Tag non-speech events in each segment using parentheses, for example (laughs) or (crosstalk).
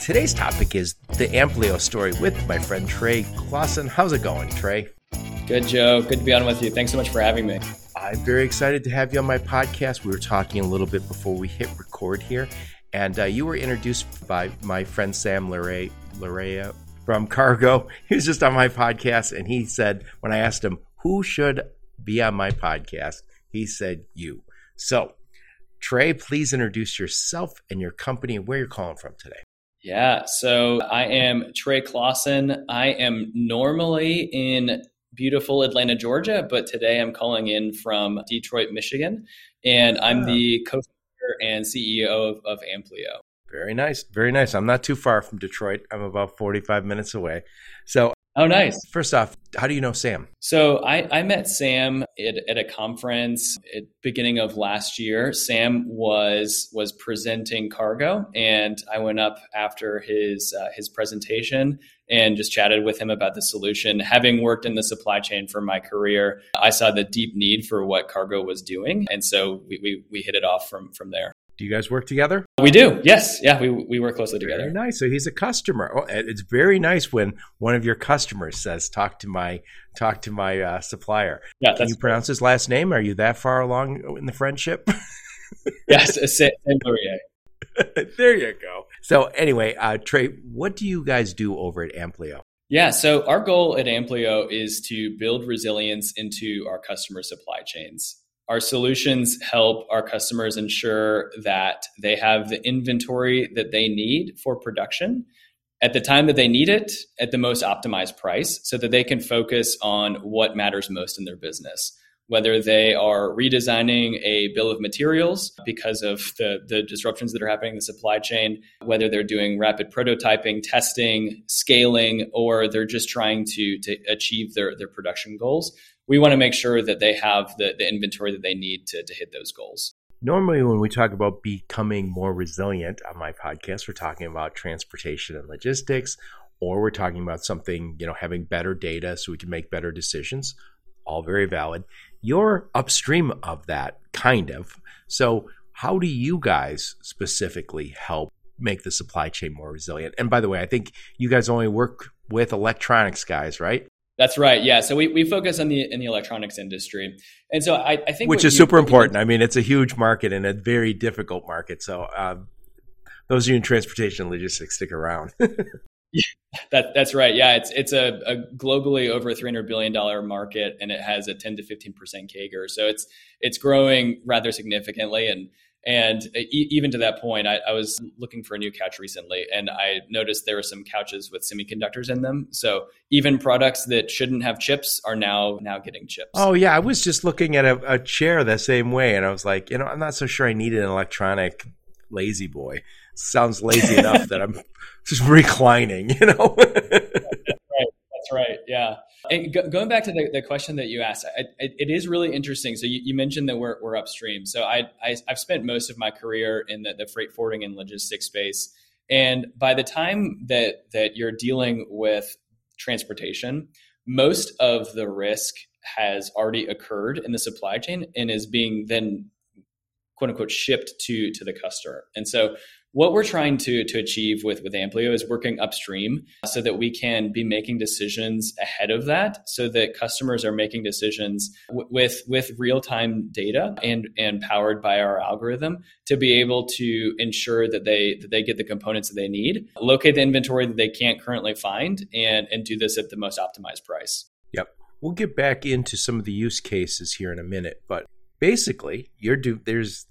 Today's topic is the Amplio story with my friend Trey Closson. How's it going, Trey? Good, Joe. Good to be on with you. Thanks so much for having me. I'm very excited to have you on my podcast. We were talking a little bit before we hit record here, and uh, you were introduced by my friend Sam Lurye from Kargo. (laughs) He was just on my podcast, and he said, when I asked him, who should be on my podcast, he said, you. So, Trey, please introduce yourself and your company and where you're calling from today. Yeah, so I am Trey Closson. I am normally in beautiful Atlanta, Georgia, but today I'm calling in from Detroit, Michigan, and I'm ah. the co-founder and CEO of, of Amplio. Very nice, very nice. I'm not too far from Detroit. I'm about 45 minutes away. So Oh, nice. First off, how do you know Sam? So I, I met Sam at, at, a conference at beginning of last year. Sam was was presenting Kargo, and I went up after his uh, his presentation and just chatted with him about the solution. Having worked in the supply chain for my career, I saw the deep need for what Kargo was doing, and so we, we, we hit it off from from there. Do you guys work together? We do. Yes. Yeah. We, we work closely together. Very nice. So he's a customer. Oh, it's very nice when one of your customers says, "Talk to my talk to my uh, supplier." Yeah. Can you pronounce his last name? Are you that far along in the friendship? (laughs) yes. Saint (laughs) there you go. So anyway, uh, Trey, what do you guys do over at Amplio? Yeah, so our goal at Amplio is to build resilience into our customer supply chains. Our solutions help our customers ensure that they have the inventory that they need for production at the time that they need it at the most optimized price so that they can focus on what matters most in their business. Whether they are redesigning a bill of materials because of the, the disruptions that are happening in the supply chain, whether they're doing rapid prototyping, testing, scaling, or they're just trying to, to achieve their, their production goals, we want to make sure that they have the, the inventory that they need to, to hit those goals. Normally, when we talk about becoming more resilient on my podcast, we're talking about transportation and logistics, or we're talking about something, you know, having better data so we can make better decisions. All very valid. You're upstream of that, kind of. So, how do you guys specifically help make the supply chain more resilient? And by the way, I think you guys only work with electronics guys, right? That's right. Yeah. So we, we focus on the in the electronics industry, and so I, I think which is you, super important. I mean, it's a huge market and a very difficult market. So um, those of you in transportation and logistics, stick around. yeah, (laughs) (laughs) that, that's right. Yeah, it's it's a, a globally over three hundred billion dollar market, and it has a ten to fifteen percent CAGR. So it's it's growing rather significantly, and and even to that point, I, I, was looking for a new couch recently, and I noticed there were some couches with semiconductors in them. So even products that shouldn't have chips are now now getting chips. Oh yeah, I was just looking at a, a chair the same way, and I was like, you know, I'm not so sure I need an electronic lazy boy. Sounds lazy enough that I'm (laughs) just reclining, you know. (laughs) Right. Yeah. And go, going back to the, the question that you asked, I, it, it is really interesting. So you, you, mentioned that we're, we're upstream. So I, I, have spent most of my career in the, the freight forwarding and logistics space. And by the time that, that you're dealing with transportation, most of the risk has already occurred in the supply chain and is being then quote unquote shipped to to the customer. And so what we're trying to, to achieve with, with Amplio is working upstream so that we can be making decisions ahead of that so that customers are making decisions w- with, with real-time data and, and powered by our algorithm to be able to ensure that they, that they get the components that they need, locate the inventory that they can't currently find, and, and do this at the most optimized price. Yep. We'll get back into some of the use cases here in a minute, but basically you're do there's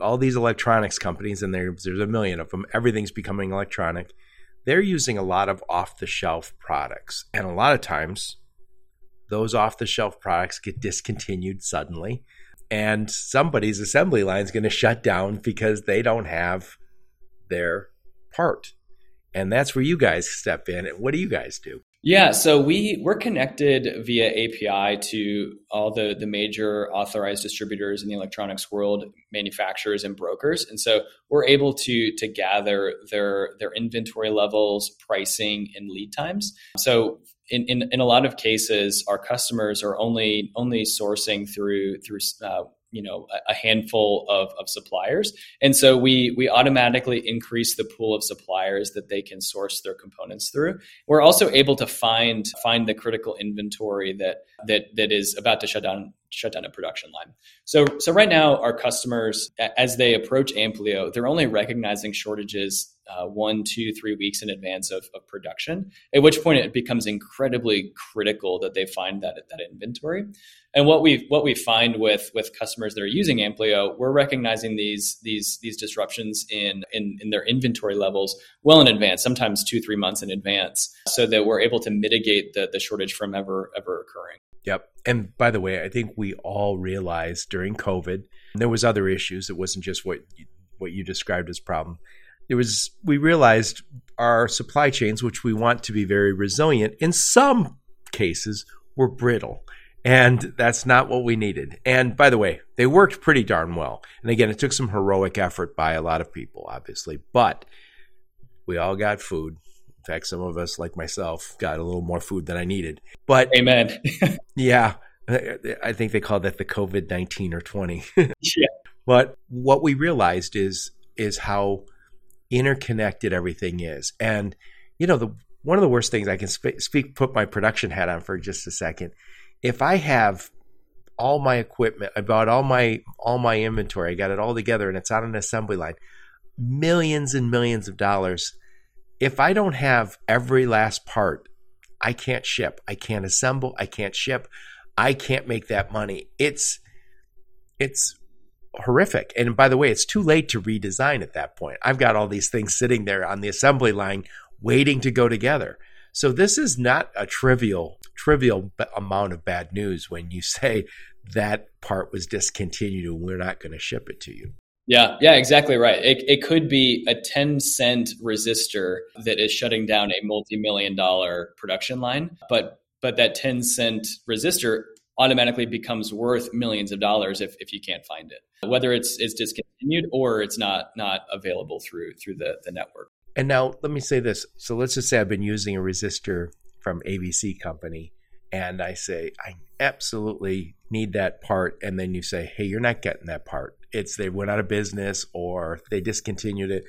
all these electronics companies, and there's there's a million of them. Everything's becoming electronic. They're using a lot of off the shelf products, and a lot of times, those off the shelf products get discontinued suddenly, and somebody's assembly line is going to shut down because they don't have their part. And that's where you guys step in. And What do you guys do? Yeah, so we we're connected via API to all the the major authorized distributors in the electronics world, manufacturers and brokers, and so we're able to to gather their their inventory levels, pricing, and lead times. So in, in, in a lot of cases, our customers are only only sourcing through through uh, you know a handful of, of suppliers. And so we we automatically increase the pool of suppliers that they can source their components through. We're also able to find find the critical inventory that that that is about to shut down shut down a production line. So so right now our customers as they approach amplio they're only recognizing shortages uh, one, two, three weeks in advance of, of, production. At which point it becomes incredibly critical that they find that that inventory. And what we what we find with with customers that are using Amplio, we're recognizing these these these disruptions in, in in their inventory levels well in advance, sometimes two three months in advance, so that we're able to mitigate the the shortage from ever ever occurring. Yep. And by the way, I think we all realized during COVID there was other issues. It wasn't just what what you described as problem. It was we realized our supply chains, which we want to be very resilient, in some cases were brittle. And that's not what we needed. And by the way, they worked pretty darn well. And again, it took some heroic effort by a lot of people, obviously, but we all got food. In fact, some of us, like myself, got a little more food than I needed. But amen. (laughs) yeah, I think they call that the COVID nineteen or twenty. (laughs) yeah. But what we realized is is how interconnected everything is, and you know the one of the worst things I can speak, speak put my production hat on for just a second if I have all my equipment, I bought all my all my inventory, I got it all together and it's on an assembly line, millions and millions of dollars. If I don't have every last part, I can't ship. I can't assemble, I can't ship. I can't make that money. It's it's horrific. And by the way, it's too late to redesign at that point. I've got all these things sitting there on the assembly line waiting to go together. So this is not a trivial trivial amount of bad news when you (laughs) say that part was discontinued and we're not going to ship it to you. Yeah, yeah, exactly right. It, it could be a 10 cent resistor that is shutting down a multi-million dollar production line, but but that 10 cent resistor automatically becomes worth millions of dollars if, if you can't find it. Whether it's it's discontinued or it's not not available through through the, the network. And now let me say this. So let's just say I've been using a resistor from ABC company and I say, I absolutely need that part. And then you say, hey, you're not getting that part. It's they went out of business or they discontinued it.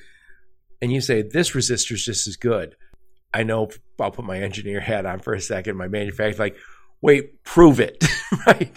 And you say, this resistor is just as good. I know I'll put my engineer hat on for a second. My manufacturer, like, wait, prove it. (laughs) right?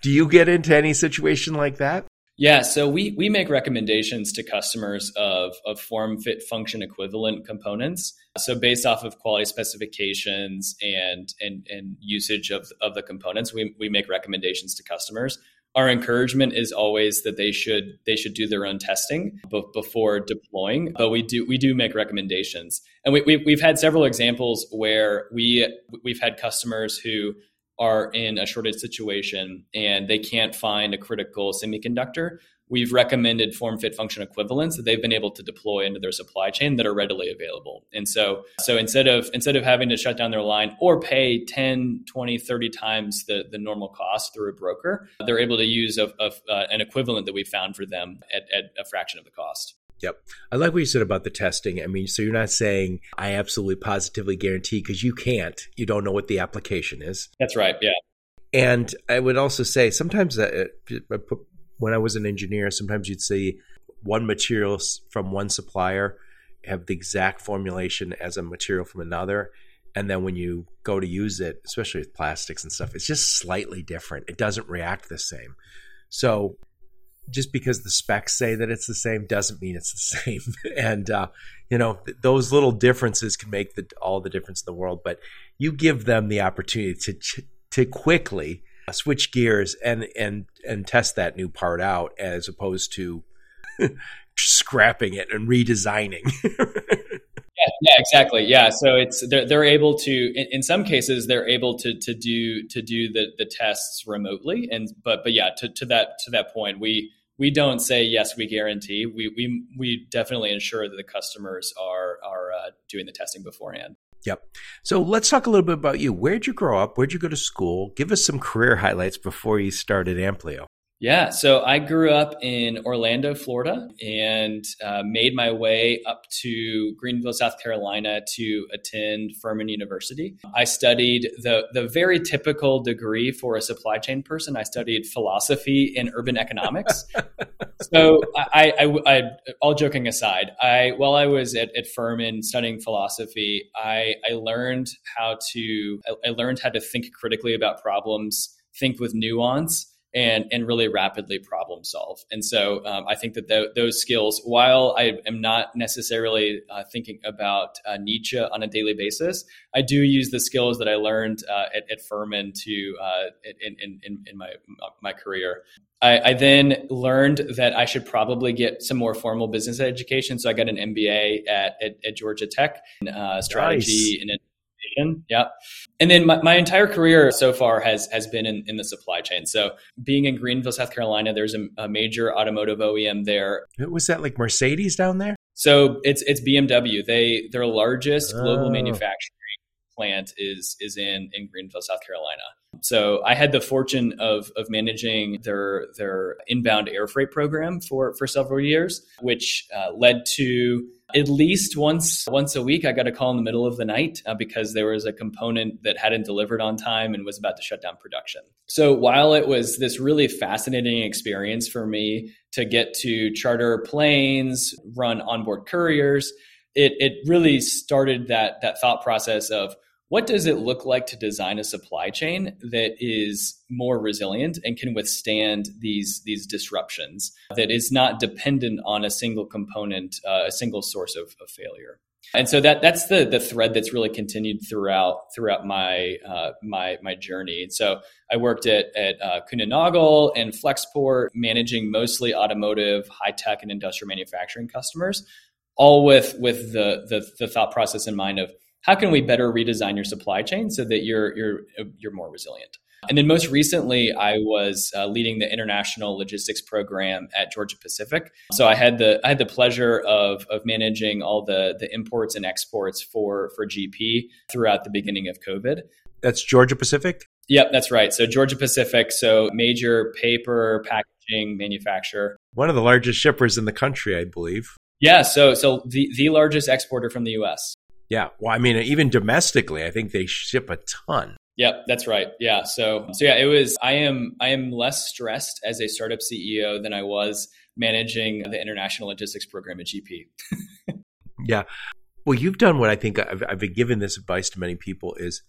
Do you get into any situation like that? Yeah, so we we make recommendations to customers of of form fit function equivalent components. So based off of quality specifications and and and usage of of the components, we we make recommendations to customers. Our encouragement is always that they should they should do their own testing before deploying, but we do we do make recommendations, and we, we we've had several examples where we we've had customers who are in a shortage situation and they can't find a critical semiconductor, we've recommended form fit function equivalents that they've been able to deploy into their supply chain that are readily available. And so so instead of instead of having to shut down their line or pay 10, 20, 30 times the, the normal cost through a broker, they're able to use a, a, uh, an equivalent that we found for them at, at a fraction of the cost. Yep. I like what you said about the testing. I mean, so you're not saying I absolutely positively guarantee because you can't. You don't know what the application is. That's right. Yeah. And I would also say sometimes uh, when I was an engineer, sometimes you'd see one material from one supplier have the exact formulation as a material from another. And then when you go to use it, especially with plastics and stuff, it's just slightly different. It doesn't react the same. So just because the specs say that it's the same doesn't mean it's the same. (laughs) and uh, you know th- those little differences can make the, all the difference in the world. But you give them the opportunity to ch- to quickly switch gears and and and test that new part out as opposed to (laughs) scrapping it and redesigning. (laughs) yeah, exactly. Yeah, so it's they're, they're able to in, in, some cases they're able to to do to do the the tests remotely and but but yeah to, to that to that point we we don't say yes we guarantee we we we definitely ensure that the customers are are uh, doing the testing beforehand Yep. So let's talk a little bit about you. Where'd you grow up? Where'd you go to school? Give us some career highlights before you started Amplio. Yeah, so I grew up in Orlando, Florida, and uh, made my way up to Greenville, South Carolina to attend Furman University. I studied the, the very typical degree for a supply chain person. I studied philosophy and urban economics. (laughs) so, I, I, I, all joking aside, I while I was at, at Furman studying philosophy, I, I learned how to I learned how to think critically about problems, think with nuance and and really rapidly problem solve. And so um, I think that those skills, while I am not necessarily uh, thinking about uh, Nietzsche on a daily basis, I do use the skills that I learned uh, at, at Furman to uh, in, in, in my my career. I, I, then learned that I should probably get some more formal business education. So I got an MBA at, at, at Georgia Tech, uh, strategy nice. and yeah. And then my, my entire career so far has has been in, in the supply chain. So being in Greenville, South Carolina, there's a, a major automotive OEM there. Was that like Mercedes down there? So it's it's BMW. They their largest oh. global manufacturing plant is is in in Greenville, South Carolina. So I had the fortune of of managing their their inbound air freight program for for several years, which uh, led to at least once once a week i got a call in the middle of the night uh, because there was a component that hadn't delivered on time and was about to shut down production. So while it was this really fascinating experience for me to get to charter planes run onboard couriers it, it really started that that thought process of what does it look like to design a supply chain that is more resilient and can withstand these these disruptions that is not dependent on a single component uh, a single source of, of, failure? And so that that's the the thread that's really continued throughout throughout my uh, my my journey. And so I worked at at uh, and Flexport managing mostly automotive high tech and industrial manufacturing customers all with with the, the the thought process in mind of how can we better redesign your supply chain so that you're you're you're more resilient? And then most recently i was uh, leading the international logistics program at georgia pacific. So i had the i had the pleasure of of managing all the the imports and exports for for gp throughout the beginning of covid. That's georgia pacific? Yep that's right. So georgia pacific so major paper packaging manufacturer one of the largest shippers in the country i believe. Yeah so so the the largest exporter from the us yeah. Well, I mean, even domestically, I think they ship a ton. Yep, that's right. Yeah. So so yeah, it was I am I am less stressed as a startup CEO than I was managing the international logistics program at GP. (laughs) yeah. Well, you've done what I think I've, I've been given this advice to many people is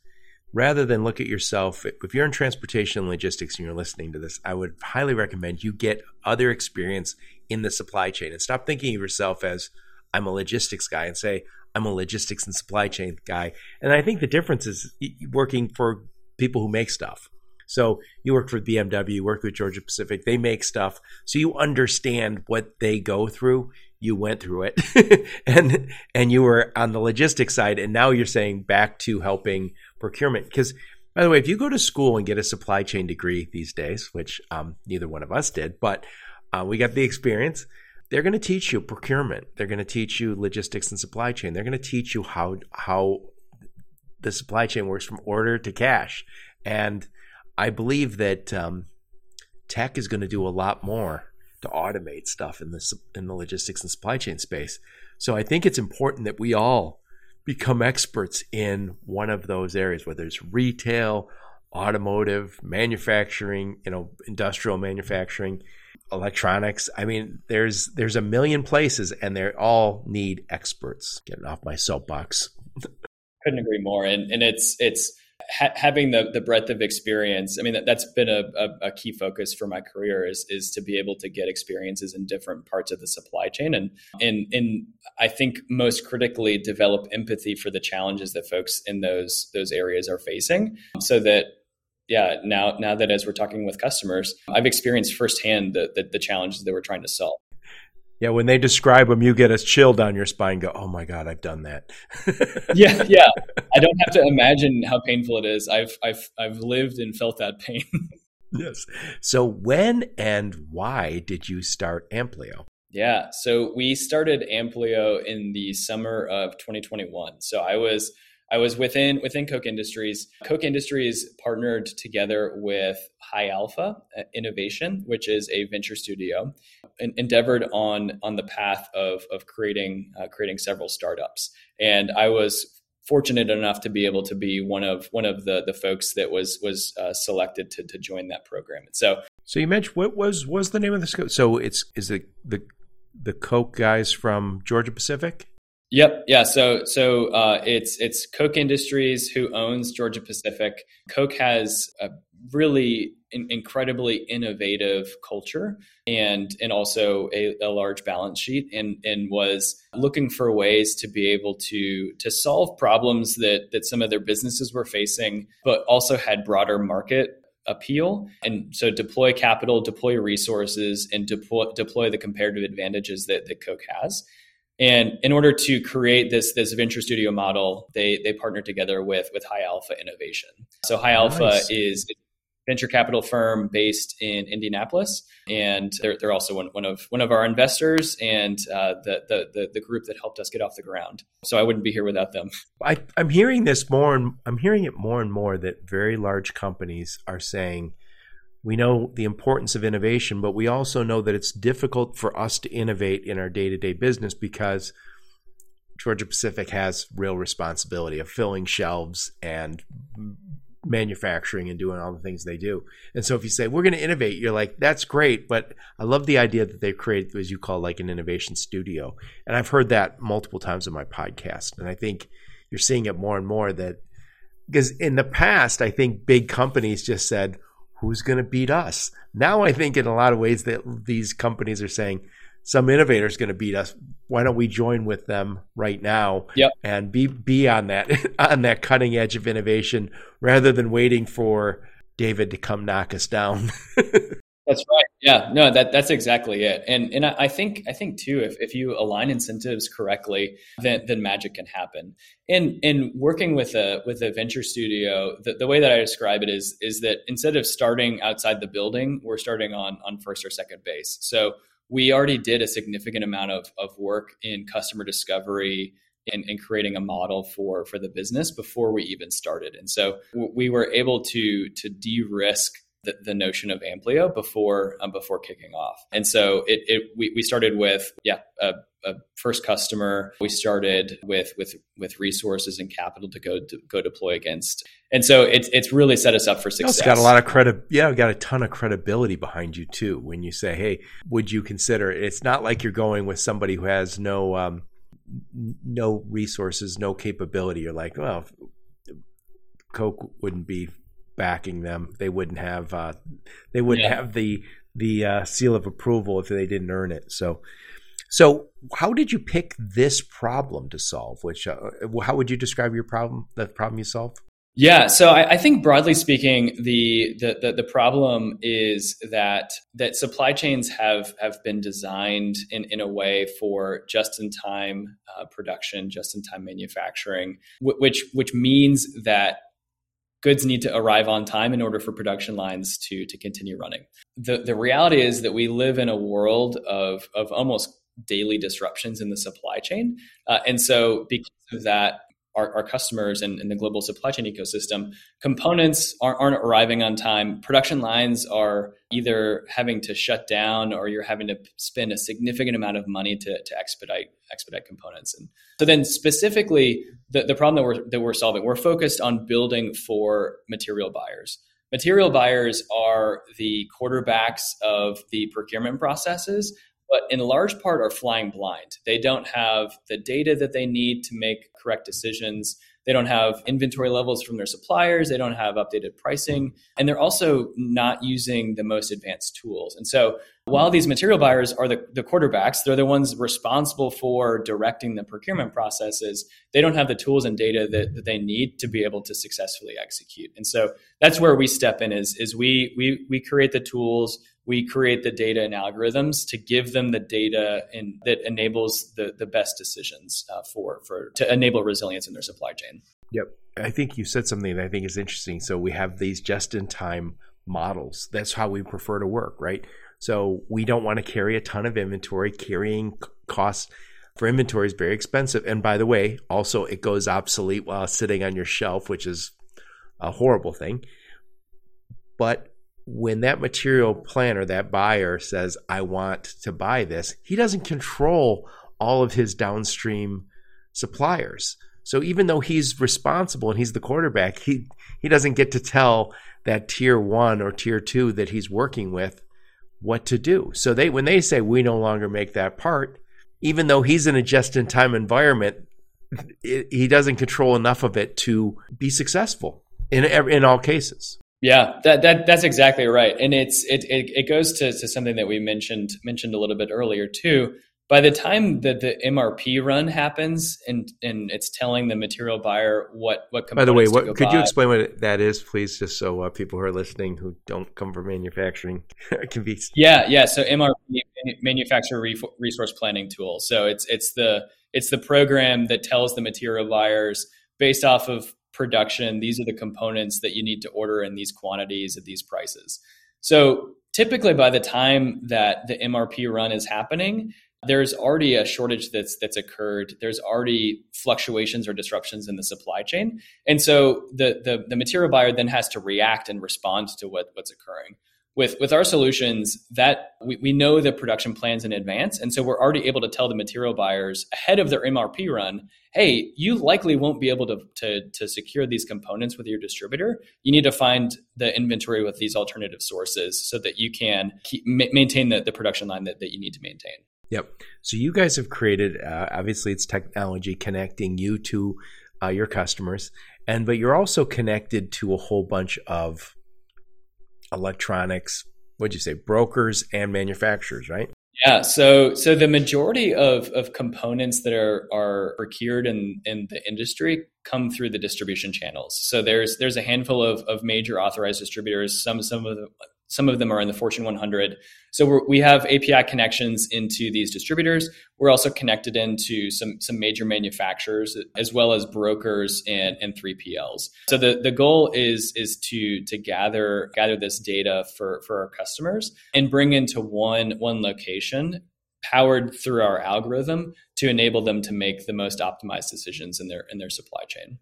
rather than look at yourself, if you're in transportation and logistics and you're listening to this, I would highly recommend you get other experience in the supply chain and stop thinking of yourself as I'm a logistics guy and say, I'm a logistics and supply chain guy. And I think the difference is working for people who make stuff. So you work for BMW, you work with Georgia Pacific, they make stuff. So you understand what they go through. You went through it (laughs) and and you were on the logistics side and now you're saying back to helping procurement because by the way, if you go to school and get a supply chain degree these days, which um, neither one of us did, but uh, we got the experience, they're going to teach you procurement. They're going to teach you logistics and supply chain. They're going to teach you how how the supply chain works from order to cash. And I believe that um, tech is going to do a lot more to automate stuff in the in the logistics and supply chain space. So I think it's important that we all become experts in one of those areas, whether it's retail, automotive, manufacturing, you know, industrial manufacturing electronics. I mean, there's there's a million places, and they all need experts. Getting off my soapbox. Couldn't agree more. And and it's it's ha- having the the breadth of experience. I mean, that, that's been a, a, a, key focus for my career is is to be able to get experiences in different parts of the supply chain, and and and I think most critically develop empathy for the challenges that folks in those those areas are facing, so that yeah, now now that as we're talking with customers, I've experienced firsthand the, the, the challenges that we're trying to solve. Yeah, when they describe them, you get a chill down your spine. Go, oh my god, I've done that. (laughs) yeah, yeah. I don't have to imagine how painful it is. I've I've I've lived and felt that pain. (laughs) yes. So when and why did you start Amplio? Yeah, so we started Amplio in the summer of 2021. So I was I was within within Koch Industries. Koch Industries partnered together with High Alpha uh, Innovation, which is a venture studio, and endeavored on on the path of of creating uh, creating several startups. And I was fortunate enough to be able to be one of one of the the folks that was was uh, selected to to join that program. And so, so you mentioned what was was the name of the? So it's is it the the Koch guys from Georgia Pacific? Yep. Yeah. So so uh, it's it's Koch Industries who owns Georgia Pacific. Koch has a really in, incredibly innovative culture and and also a, a, large balance sheet and and was looking for ways to be able to to solve problems that that some of their businesses were facing, but also had broader market appeal and so deploy capital deploy resources and deploy deploy the comparative advantages that, that Koch has and in order to create this this venture studio model, they they partnered together with with High Alpha Innovation. So High Alpha nice. is venture capital firm based in Indianapolis, and they're, they're also one, one of one of our investors and uh, the, the, the the group that helped us get off the ground. So I wouldn't be here without them. I, I'm hearing this more, and I'm hearing it more and more that very large companies are saying we know the importance of innovation, but we also know that it's difficult for us to innovate in our day to day business because Georgia Pacific has real responsibility of filling shelves and manufacturing and doing all the things they do. And so if you say we're going to innovate, you're like that's great, but I love the idea that they create as you call like an innovation studio. And I've heard that multiple times in my podcast, and I think you're seeing it more and more that because in the past I think big companies just said who's going to beat us? Now I think in a lot of ways that these companies are saying some innovator is going to beat us. Why don't we join with them right now yep. and be be on that (laughs) on that cutting edge of innovation rather than waiting for David to come knock us down. (laughs) That's right. Yeah. No, that that's exactly it. And and I think I think too, if, if you align incentives correctly, then then magic can happen. And in working with a with a venture studio, the, the way that I describe it is is that instead of starting outside the building, we're starting on on first or second base. So we already did a significant amount of, of work in customer discovery and, and, creating a model for for the business before we even started. And so we were able to to de-risk the, the notion of Amplio before um, before kicking off. And so it, it we, we started with yeah a, a, first customer. We started with with with resources and capital to go to go deploy against. And so it's it's really set us up for success. It's got a lot of credit. Yeah, We got a ton of credibility behind you too. When you say, "Hey, would you consider?" It? It's not like you're going with somebody who has no um, no resources, no capability. You're like, well, Koch wouldn't be backing them. They wouldn't have uh, they wouldn't yeah. have the the uh, seal of approval if they didn't earn it. So so how did you pick this problem to solve? Which uh, how would you describe your problem? The problem you solve? Yeah, so I, I think broadly speaking, the, the, the the problem is that that supply chains have have been designed in, in a way for just in time uh, production, just in time manufacturing, which which means that goods need to arrive on time in order for production lines to to continue running. The the reality is that we live in a world of of almost daily disruptions in the supply chain, uh, and so because of that, our, our customers and, and, the global supply chain ecosystem, components aren't, aren't, arriving on time. Production lines are either having to shut down or you're having to spend a significant amount of money to, to expedite expedite components. And so then specifically the, the problem that we're that we're solving, we're focused on building for material buyers. Material buyers are the quarterbacks of the procurement processes but in large part are flying blind. They don't have the data that they need to make correct decisions. They don't have inventory levels from their suppliers. They don't have updated pricing. And they're also not using the most advanced tools. And so while these material buyers are the, the quarterbacks, they're the ones responsible for directing the procurement processes. They don't have the tools and data that, that they need to be able to successfully execute. And so that's where we step in is, is we, we, we create the tools, we create the data and algorithms to give them the data and that enables the, the best decisions uh, for, for to enable resilience in their supply chain. Yep. I think you said something that I think is interesting. So we have these just in time models. That's how we prefer to work, right? So we don't want to carry a ton of inventory. Carrying costs for inventory is very expensive. And by the way, also it goes obsolete while sitting on your shelf, which is a horrible thing. But when that material planner, that buyer says, I want to buy this, he doesn't control all of his downstream suppliers. So even though he's responsible and he's the quarterback, he, he doesn't get to tell that tier one or tier two that he's working with what to do. So they when they say we no longer make that part, even though he's in a just-in-time environment, it, he doesn't control enough of it to be successful in in all cases. Yeah, that, that that's exactly right, and it's it it, it goes to, to something that we mentioned mentioned a little bit earlier too. By the time that the MRP run happens, and and it's telling the material buyer what what By the way, what could buy. you explain what that is, please, just so uh, people who are listening who don't come from manufacturing (laughs) can be. Yeah, yeah. So MRP, manufacturer resource planning tool. So it's it's the it's the program that tells the material buyers based off of production. These are the components that you need to order in these quantities at these prices. So typically by the time that the MRP run is happening, there's already a shortage that's that's occurred. There's already fluctuations or disruptions in the supply chain. And so the the, the material buyer then has to react and respond to what, what's occurring with with our solutions that we, we know the production plans in advance and so we're already able to tell the material buyers ahead of their mrp run hey you likely won't be able to, to, to secure these components with your distributor. You need to find the inventory with these alternative sources so that you can keep, ma- maintain the, the production line that, that you need to maintain. Yep. So you guys have created uh, obviously it's technology connecting you to uh, your customers and but you're also connected to a whole bunch of electronics, what'd you say, brokers and manufacturers, right? Yeah, so so the majority of, of components that are are procured in, in the industry come through the distribution channels. So there's there's a handful of, of major authorized distributors. Some some of the some of them are in the Fortune 100. So we have API connections into these distributors. We're also connected into some, some major manufacturers as well as brokers and, and 3PLs. So the, the goal is, is to, to gather, gather this data for, for our customers and bring into one, one location powered through our algorithm to enable them to make the most optimized decisions in their, in their supply chain.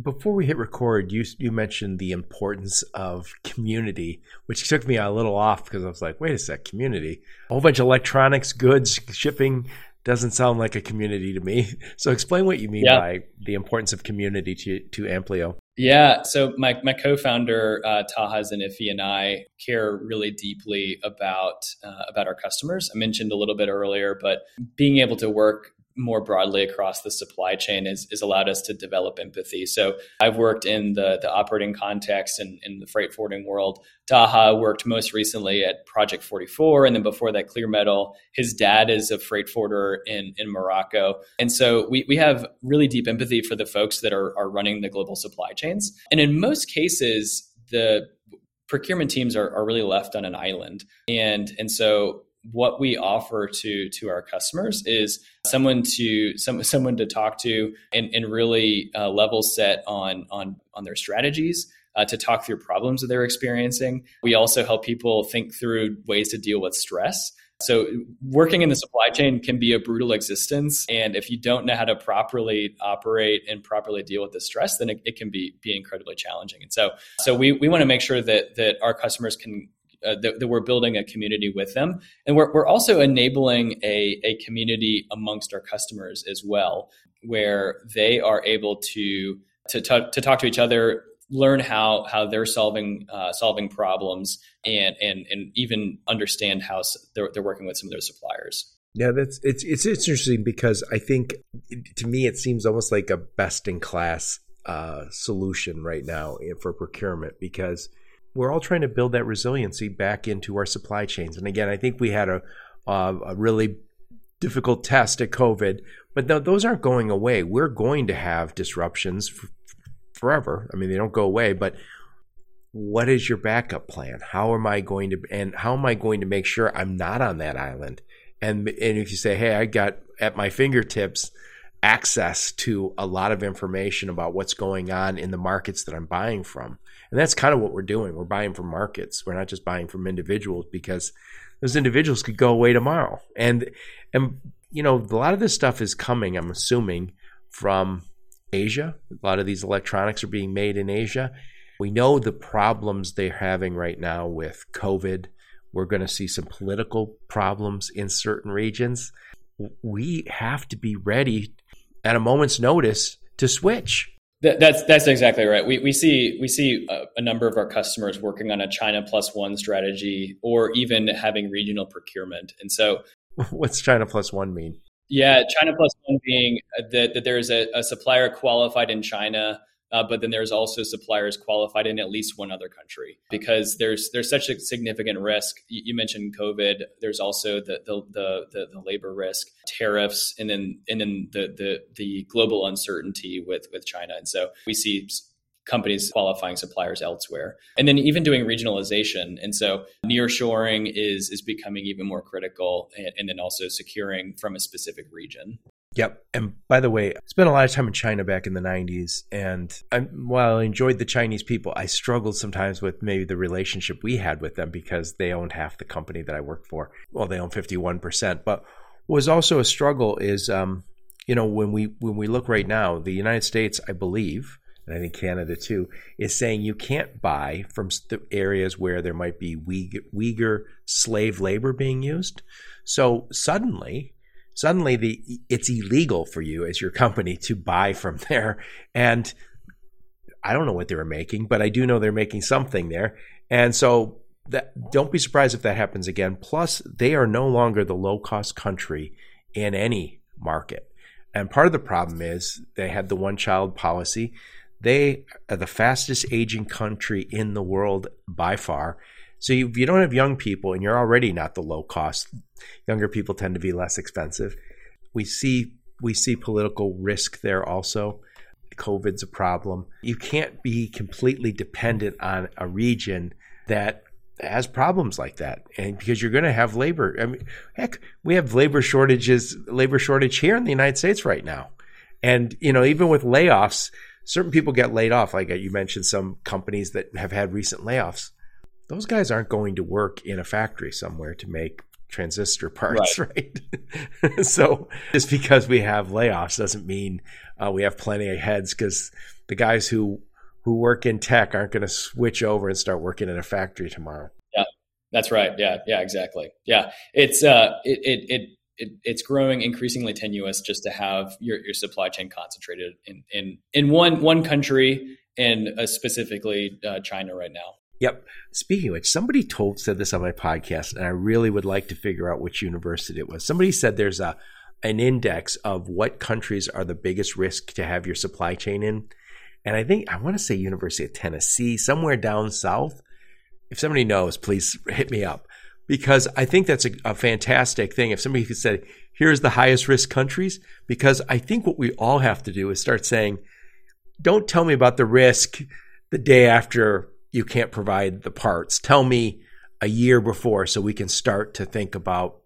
Before we hit record, you you mentioned the importance of community, which took me a little off because I was like, "Wait a sec, community? A whole bunch of electronics, goods, shipping doesn't sound like a community to me." (laughs) So, explain what you mean yeah. by the importance of community to to Amplio. Yeah, so my my co-founder uh, Taha Zinifi and I care really deeply about uh, about our customers. I mentioned a little bit earlier, but being able to work more broadly across the supply chain has, has allowed us to develop empathy. So I've worked in the, the operating context and in the freight forwarding world. Taha worked most recently at Project 44, and then before that, Clear Metal. His dad is a freight forwarder in, in Morocco. And so we, we have really deep empathy for the folks that are, are running the global supply chains. And in most cases, the procurement teams are, are really left on an island. And, and so what we offer to to our customers is someone to some someone to talk to and, and really uh, level set on on on their strategies uh, to talk through problems that they're experiencing. We also help people think through ways to deal with stress. So working in the supply chain can be a brutal existence, and if you don't know how to properly operate and properly deal with the stress, then it, it can be be incredibly challenging. And so, so we, we want to make sure that that our customers can uh, that, that, we're building a community with them. And we're, we're also enabling a, a community amongst our customers as well, where they are able to, to, t- to talk to each other, learn how, how they're solving, uh, solving problems, and, and, and even understand how they're, they're working with some of their suppliers. Yeah, that's it's it's interesting because I think to me it seems almost like a best in class uh, solution right now for procurement because we're all trying to build that resiliency back into our supply chains. And again, I think we had a uh, a really difficult test at COVID, but those aren't going away. We're going to have disruptions f- forever. I mean, they don't go away, but what is your backup plan? How am I going to and how am I going to make sure I'm not on that island? And and if you say, "Hey, I got at my fingertips access to a lot of information about what's going on in the markets that I'm buying from." And that's kind of what we're doing. We're buying from markets. We're not just buying from individuals because those individuals could go away tomorrow. And and you know, a lot of this stuff is coming, I'm assuming, from Asia. A lot of these electronics are being made in Asia. We know the problems they're having right now with COVID. We're going to see some political problems in certain regions. We have to be ready at a moment's notice to switch. That's that's exactly right. We we see we see a, a, number of our customers working on a China plus one strategy, or even having regional procurement. And so, (laughs) what's China plus one mean? Yeah, China plus one being that that there is a, a supplier qualified in China uh, but then there's also suppliers qualified in at least one other country because there's there's such a significant risk. You, mentioned COVID. There's also the the, the the, the labor risk, tariffs, and then and then the the the global uncertainty with with China. And so we see companies qualifying suppliers elsewhere and then even doing regionalization and so nearshoring is is becoming even more critical and, and then also securing from a specific region Yep. And by the way, I spent a lot of time in China back in the 90s. And I, while I enjoyed the Chinese people, I struggled sometimes with maybe the relationship we had with them because they owned half the company that I worked for. Well, they own 51%. But what was also a struggle is, um, you know, when we when we look right now, the United States, I believe, and I think Canada too, is saying you can't buy from the areas where there might be Uyghur, Uyghur slave labor being used. So suddenly, suddenly the it's illegal for you as your company to buy from (laughs) there and I don't know what they were making, but I do know they're making something there. And so that don't be surprised if that happens again. Plus, they are no longer the low cost country in any market. And part of the problem is they had the one child policy. They are the fastest aging country in the world by far. So if you don't have young people and you're already not the low cost, younger people tend to be less expensive. We see we see political risk there also. COVID's a problem. You can't be completely dependent on a region that has problems like that and because you're going to have labor i mean heck we have labor shortages labor shortage here in the united states right now and you know even with layoffs certain people get laid off like uh, you mentioned some companies that have had recent layoffs those guys aren't going to work in a factory somewhere to make transistor (laughs) parts, right? right? (laughs) so just because we have layoffs doesn't mean uh, we have plenty of heads because the guys who who work in tech aren't going to switch over and start working in a factory tomorrow. Yeah, that's right. Yeah, yeah, exactly. Yeah, it's uh, it it. it it, it's growing increasingly tenuous just to have your, your supply chain concentrated in, in, in one one country and uh, specifically uh, China right now. Yep. Speaking of which, somebody told said this on my podcast, and I really would like to figure out which university it was. Somebody said there's a an index of what countries are the biggest risk to have your supply chain in. And I think I want to say University of Tennessee, somewhere down south. If somebody knows, please (laughs) hit me up. Because I think that's a, a fantastic thing. If somebody could say, here's the highest risk countries, because I think what we all have to do is start saying, don't tell me about the risk the day after you can't provide the parts. Tell me a year before so we can start to think about,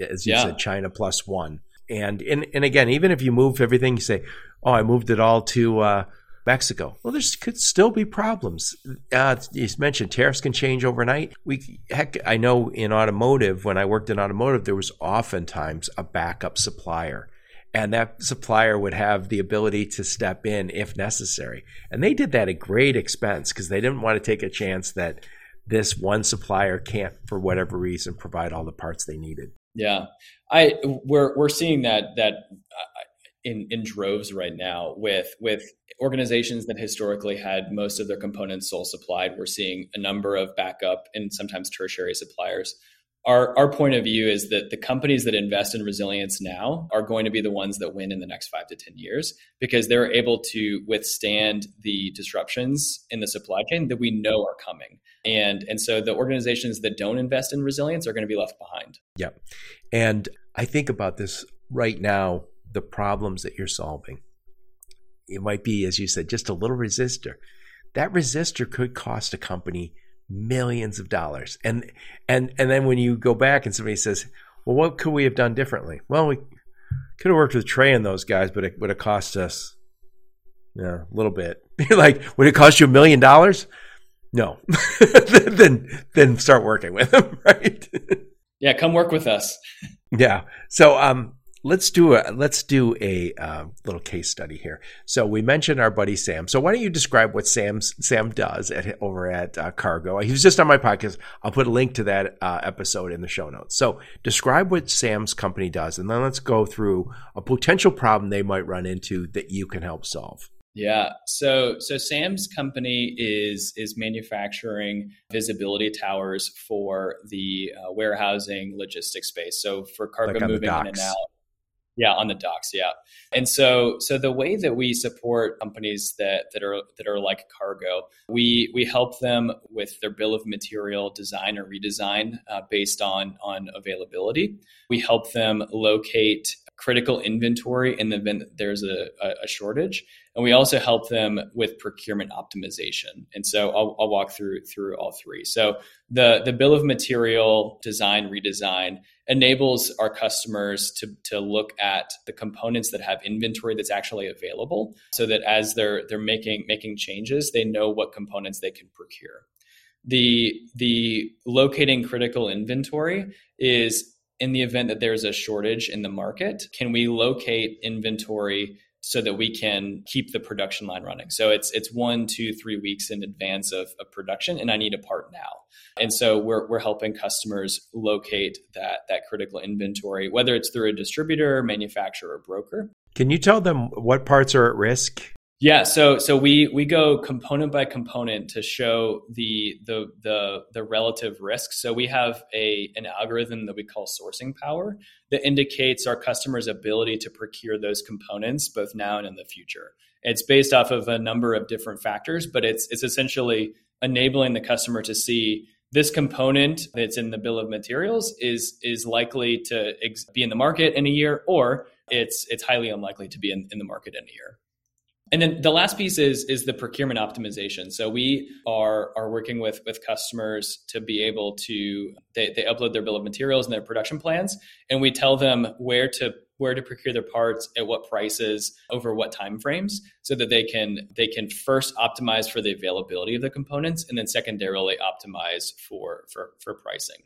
as you yeah. said, China plus one. And, and and again, even if you move everything, you say, "Oh, I moved it all to uh, Mexico." Well, there could still be problems. Uh, you mentioned tariffs can change overnight. We heck, I know in automotive when I worked in automotive, there was oftentimes a backup supplier and that supplier would have the ability to step in if necessary. And they did that at great expense because they didn't want to take a chance that this one supplier can't, for whatever reason, provide all the parts they needed. Yeah, I we're we're seeing that that uh, in in droves right now with with organizations that historically had most of their components sole supplied. We're seeing a number of backup and sometimes tertiary suppliers our, our point of view is that the companies that invest in resilience now are going to be the ones that win in the next five to 10 years because they're able to withstand the disruptions in the supply chain that we know are coming. And, and so the organizations that don't invest in resilience are going to be left behind. Yeah. And I think about this right now the problems that you're solving. It might be, as you said, just a little resistor. That resistor could cost a company millions of dollars. And and and then when you go back and somebody says, "Well, what could we have done differently?" Well, we could have worked with Trey and those guys, but it would have cost us, yeah, a little bit. (laughs) like, would it cost you a million dollars? No. (laughs) then then start working with them, (laughs) right? yeah, come work with us. yeah. So um let's do a let's do a uh, little case study here. So we mentioned our buddy Sam. So why don't you describe what Sam Sam does at over at uh, Kargo? He was just on my podcast. I'll put a link to that uh, episode in the show notes. So describe what Sam's company does, and then let's go through a potential problem they might run into that you can help solve. Yeah. So so Sam's company is is manufacturing visibility towers for the uh, warehousing logistics space. So for cargo like moving in and out. Yeah, on the docks, yeah. And so so the way that we support companies that that are that are like Kargo, we we help them with their bill of material design or redesign uh, based on on availability. We help them locate critical inventory in the event there's a, a, shortage. And we also help them with procurement optimization. And so I'll, I'll walk through through all three. So the, the bill of material design, redesign enables our customers to, to look at the components that have inventory that's actually available so that as they're they're making making changes, they know what components they can procure. The the locating critical inventory is in the event that there's a shortage in the market, can we locate inventory so that we can keep the production line running? So it's it's one, two, three weeks in advance of, of production, and I need a part now. And so we're we're helping customers locate that that critical inventory, whether it's through a distributor, manufacturer, or broker. Can you tell them what parts are at risk? Yeah, so so we we go component by component to show the the the the relative risk. So we have a an algorithm that we call sourcing power that indicates our customers' ability to procure those components both now and in the future. It's based off of a number of different factors, but it's it's essentially enabling the customer to see this component that's in the bill of materials is is likely to ex- be in the market in a year, or it's it's highly unlikely to be in, in the market in a year. And then the last piece is is the procurement optimization. So we are are working with with customers to be able to they, they upload their bill of materials and their production plans, and we tell them where to where to procure their parts at what prices over what time frames so that they can they can first optimize for the availability of the components and then secondarily optimize for for, for pricing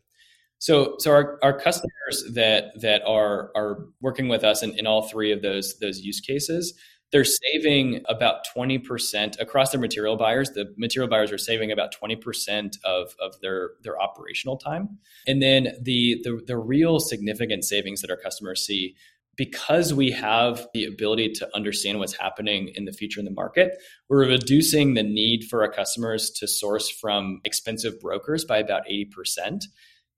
so so our, our customers that that are are working with us in, in all three of those those use cases they're saving about 20% across their material buyers. The material buyers are saving about 20% of, of their, their operational time. And then the, the, the real significant savings that our customers see because we have the ability to understand what's happening in the future in the market, we're reducing the need for our customers to source from expensive brokers by about 80%.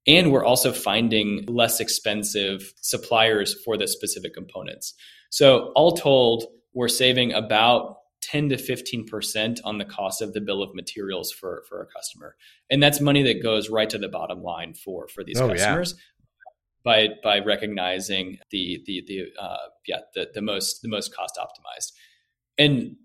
And we're also finding less expensive suppliers for the specific components. So, all told, we're saving about 10 to 15% on the cost of the bill of materials for, for a customer. And that's money that goes right to the bottom line for, for these oh, customers. Yeah. By, by recognizing the the the uh, yeah the, the most the most cost optimized, and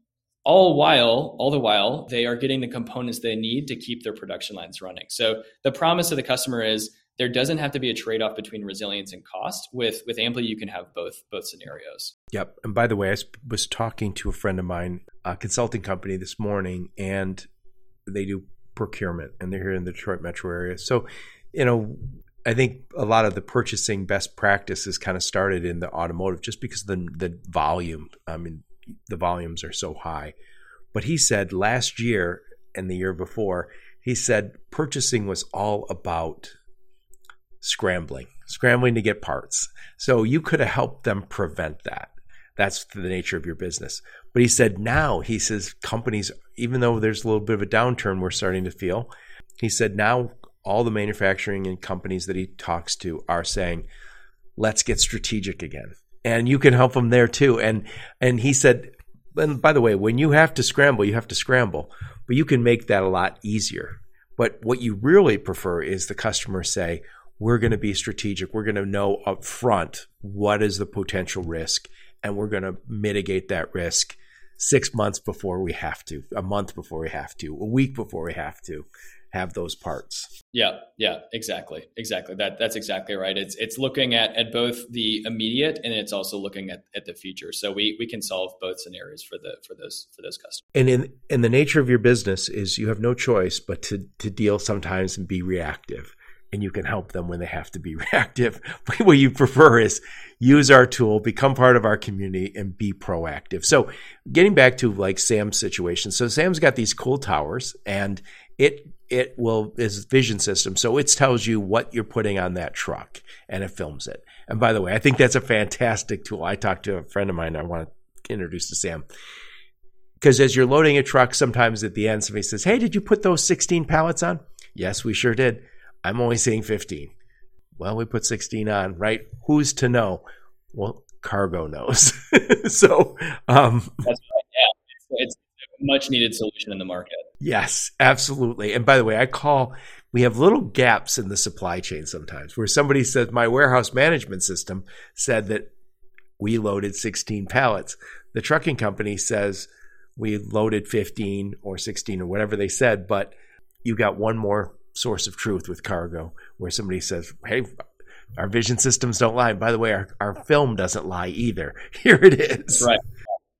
all while all the while they are getting the components they need to keep their production lines running. So the promise of the customer is there doesn't have to be a trade-off between resilience and cost. With with Amplio, you can have both both scenarios. Yep. And by the way, I was talking to a friend of mine, a consulting company this morning, and they do procurement, and they're here in the Detroit metro area. So, you know, I think a lot of the purchasing best practices kind of started in the automotive just because the the volume. I mean, the volumes are so high. But he said last year and the year before, he said purchasing was all about scrambling, scrambling to get parts. So you could have helped them prevent that. That's the nature of your business. But he said now, he says companies, even though there's a little bit of a downturn we're starting to feel, he said now all the manufacturing and companies that he talks to are saying, let's get strategic again. And you can help them there too. And and he said, and by the way, when you have to scramble, you have to scramble, but you can make that a lot easier. But what you really prefer is the customer say, we're going to be strategic. We're going to know up front what is the potential risk, and we're going to mitigate that risk six months before we have to, a month before we have to, a week before we have to have those parts. Yeah, yeah, exactly, exactly. That that's exactly right. It's it's looking at at both the immediate and it's also looking at, at the future. So we we can solve both scenarios for the for those for those customers. And in in the nature of your business is you have no choice but to to deal sometimes and be reactive and you can help them when they have to be (laughs) reactive. (laughs) what you prefer is use our tool, become part of our community, and be proactive. So, getting back to like Sam's situation. So, Sam's got these cool towers, and it it will is vision system. So it tells you what you're putting on that truck, and it films it. And by the way, I think that's a fantastic tool. I talked to a friend of mine. I want to introduce to Sam because as you're loading a truck, sometimes at the end somebody says, "Hey, did you put those 16 pallets on?" Yes, we sure did. I'm only seeing 15. Well, we put 16 on, right? Who's to know? Well, Kargo knows. (laughs) so, um, that's right. Yeah, it's, it's a much needed solution in the market. Yes, absolutely. And by the way, I call we have little gaps in the supply chain sometimes where somebody says my warehouse management system said that we loaded 16 pallets. The trucking company says we loaded 15 or 16 or whatever they said, but you got one more source of truth with Kargo where somebody says, hey, our vision systems don't lie. By the way, our, our film doesn't lie either. (laughs) Here it is. Right.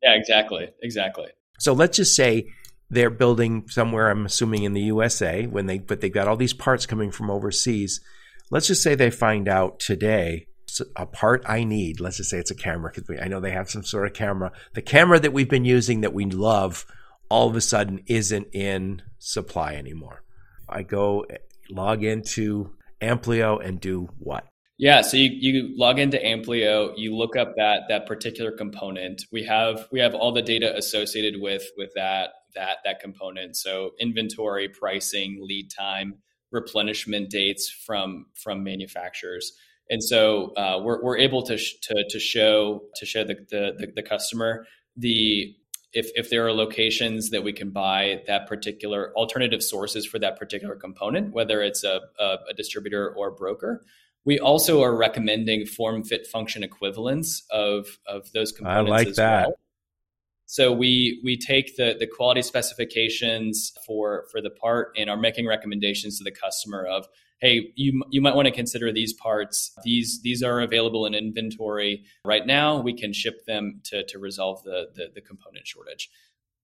Yeah, exactly. Exactly. So let's just say they're building somewhere, I'm assuming in the USA, when they but they've got all these parts coming from overseas. Let's just say they find out today a part I need. Let's just say it's a camera. Because I know they have some sort of camera. The camera that we've been using that we love all of a sudden isn't in supply anymore. I go log into Amplio and do what? Yeah, so you, you log into Amplio, you look up that that particular component. We have we have all the data associated with with that that that component. So inventory, pricing, lead time, replenishment dates from from manufacturers. And so uh, we're, we're able to, sh- to, to show to show the, the, the customer the if, if there are locations that we can buy that particular alternative sources for that particular component, whether it's a, a, a distributor or a broker. We also are recommending form fit function equivalents of, of those components. I like that. Well. So we we take the the quality specifications for for the part and are making recommendations to the customer of hey you you might want to consider these parts. These these are available in inventory. Right now we can ship them to to resolve the the, the component shortage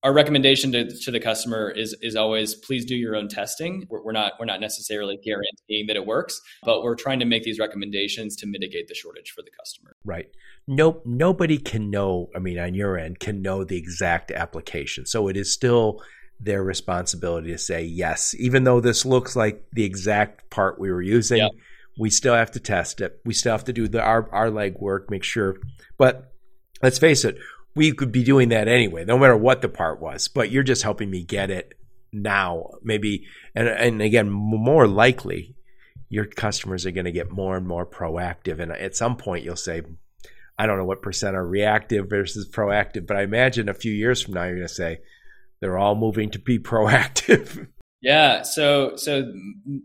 our recommendation to, to the customer is is always please do your own testing. We're, we're, not we're not necessarily guaranteeing that it works, but we're trying to make these recommendations to mitigate the shortage for the customer. Right. No nobody can know. I mean, on your end, can know the exact application. So it is still their responsibility to say yes, even though this looks like the exact part we were using. We still have to test it. We still have to do the our our leg work, make sure. But let's face it, we could be doing that anyway, no matter what the part was. But you're just helping me get it now, maybe. And and again, more likely, your customers are going to get more and more proactive. And at some point, you'll say, I don't know what percent are reactive versus proactive, but I imagine a few years from now, you're going to say they're all moving to be (laughs) proactive. Yeah. So so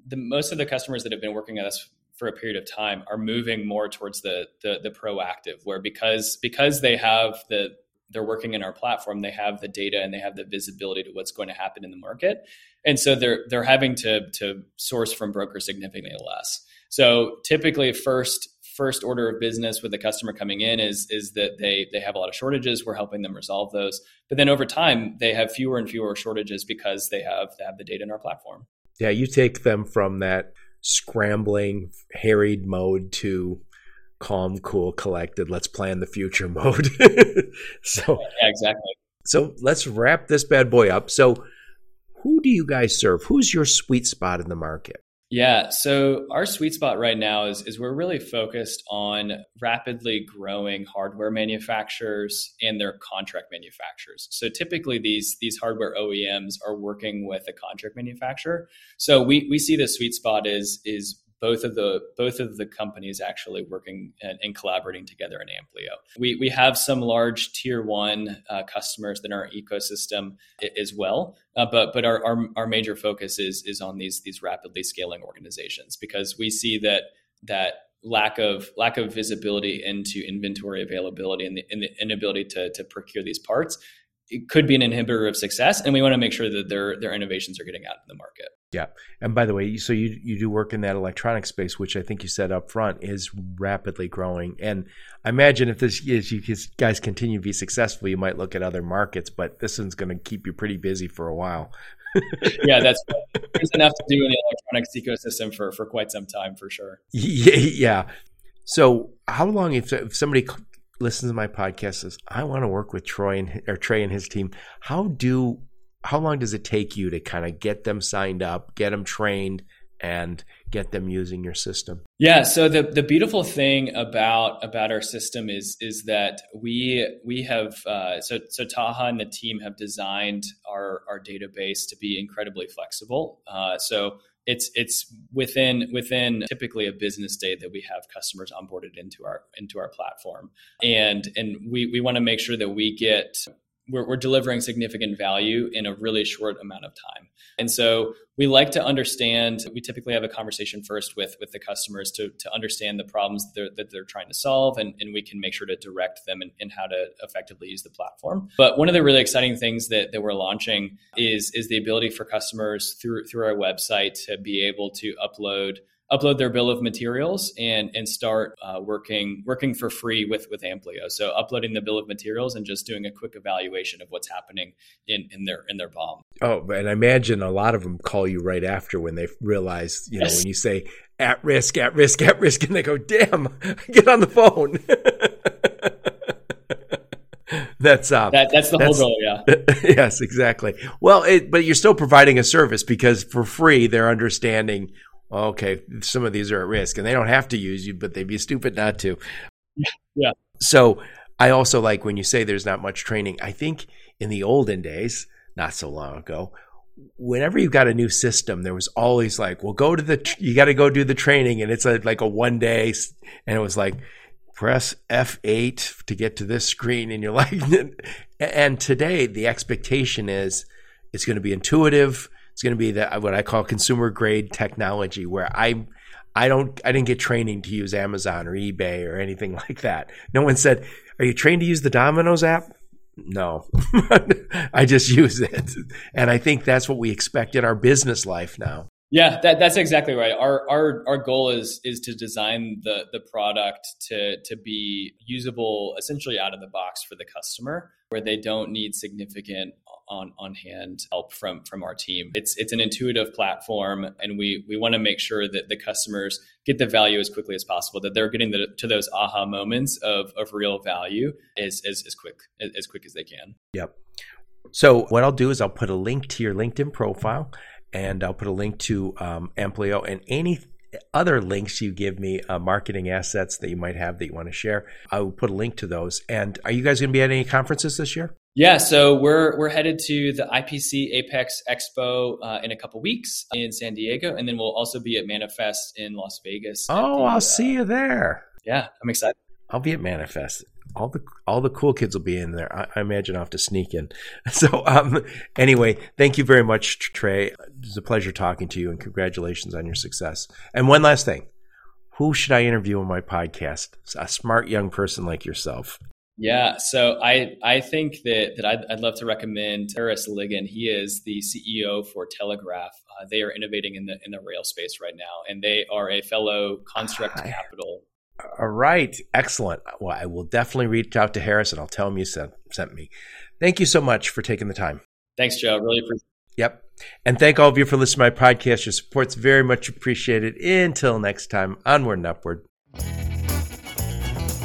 the most of the customers that have been working with us for a period of time are moving more towards the, the the, proactive where because because they have the they're working in our platform they have the data and they have the visibility to what's going to happen in the market. And so they're they're having to to source from brokers significantly less. So typically first first order of business with the customer coming in is is that they they have a lot of shortages. We're helping them resolve those. But then over time they have fewer and fewer shortages because they have they have the data in our platform. Yeah you take them from that scrambling, harried mode to calm, cool, collected, let's plan the future (laughs) mode. so yeah, exactly. So let's wrap this bad boy up. So who do you guys serve? Who's your sweet spot in the market? Yeah, so our sweet spot right now is, is we're really focused on rapidly growing hardware manufacturers and their contract manufacturers. So typically these these hardware OEMs are working with a contract manufacturer. So we, we see the sweet spot is is both of the both of the companies actually working and, and collaborating together in Amplio. We we have some large tier one uh, customers in our ecosystem as well, uh, but but our, our, our major focus is is on these these rapidly scaling organizations because we see that that lack of lack of visibility into inventory availability and the, and the inability to to procure these parts it could be an inhibitor of success, and we want to make sure that their their innovations are getting out in the market. Yeah, and by the way, so you you do work in that electronic space, which I think you said up front is rapidly growing. And I imagine if this is you guys continue to be successful, you might look at other markets, but this one's going to keep you pretty busy for a while. (laughs) (laughs) yeah, that's there's enough to do in the electronics ecosystem for for quite some time for sure. (laughs) Yeah, yeah. So, how long if, if somebody listens to my podcast says, "I want to work with Troy and or Trey and his team," how do how long does it take you to kind of get them signed up, get them trained, and get them using your system? Yeah. So the the beautiful thing about about our system is is that we we have uh, so so Taha and the team have designed our our database to be incredibly flexible. Uh, so it's it's within within typically a business day that we have customers onboarded into our into our platform. And and we we want to make sure that we get we're, we're delivering significant value in a really short amount of time. And so we like to understand, we typically have a conversation first with, with the customers to, to understand the problems that they're, that they're trying to solve, and, and we can make sure to direct them in, in how to effectively use the platform. But one of the really exciting things that, that we're launching is, is the ability for customers through, through our website to be able to upload upload their bill of materials and and start uh, working working for free with with Amplio. So uploading the bill of materials and just doing a quick evaluation of what's happening in in their in their BOM. Oh, and I imagine a lot of them call you right after when they realize you know when you say at risk, at risk, at risk, and they go, "Damn, (laughs) get on the phone." (laughs) that's uh, that, that's the that's, whole goal, yeah. (laughs) yes, exactly. Well, it, but you're still providing a service because for free they're understanding okay, some of these are at risk and they don't have to use you, but they'd be stupid not to. (laughs) Yeah. So I also like when you say there's not much training. I think in the olden days, not so long ago, whenever you got a new system, there was always like, well, go to the, you got to go do the training. And it's a, like a one day. And it was like, press F8 to get to this screen. And you're (laughs) like, and today the expectation is it's going to be intuitive it's going to be that what I call consumer grade technology, where I I don't I didn't get training to use Amazon or eBay or anything (laughs) like that. No one said, "Are you trained to use the Domino's app?" No, (laughs) I just use it, and I think that's what we expect in our business life now. Yeah, that, that's exactly right. Our, our our goal is is to design the the product to to be usable essentially out of the box for the customer, where they don't need significant on on hand help from from our team. It's it's an intuitive platform, and we we want to make sure that the customers get the value as quickly as possible. That they're getting the, to those aha moments of of real value as as, as quick as quick as they can. Yep. So what I'll do is I'll put a link to your LinkedIn profile, and I'll put a link to um, Amplio and any other links you give me, uh, marketing assets that you might have that you want to share. I will put a link to those. And are you guys going to be at any conferences this year? Yeah, so we're we're headed to the IPC Apex Expo uh, in a couple weeks in San Diego, and then we'll also be at Manifest in Las Vegas. Oh, the, I'll uh, see you there. Yeah, I'm excited. I'll be at Manifest. All the all the cool kids will be in there. I, I imagine I'll have to sneak in. (laughs) So um, anyway, thank you very much, Trey. It was a pleasure talking to you, and congratulations on your success. And one last thing, who should I interview on my podcast? A smart young person like yourself. Yeah, so I I think that that I'd, I'd love to recommend Harris Ligon. He is the CEO for Telegraph. Uh, they are innovating in the in the rail space right now, and they are a fellow Construct Capital. All right, excellent. Well, I will definitely reach out to Harris, and I'll tell him you sent sent me. Thank you so much for taking the time. Thanks, Joe. Really appreciate. Yep. And thank all of you for listening to my podcast. Your support's very much appreciated. Until next time, onward and upward.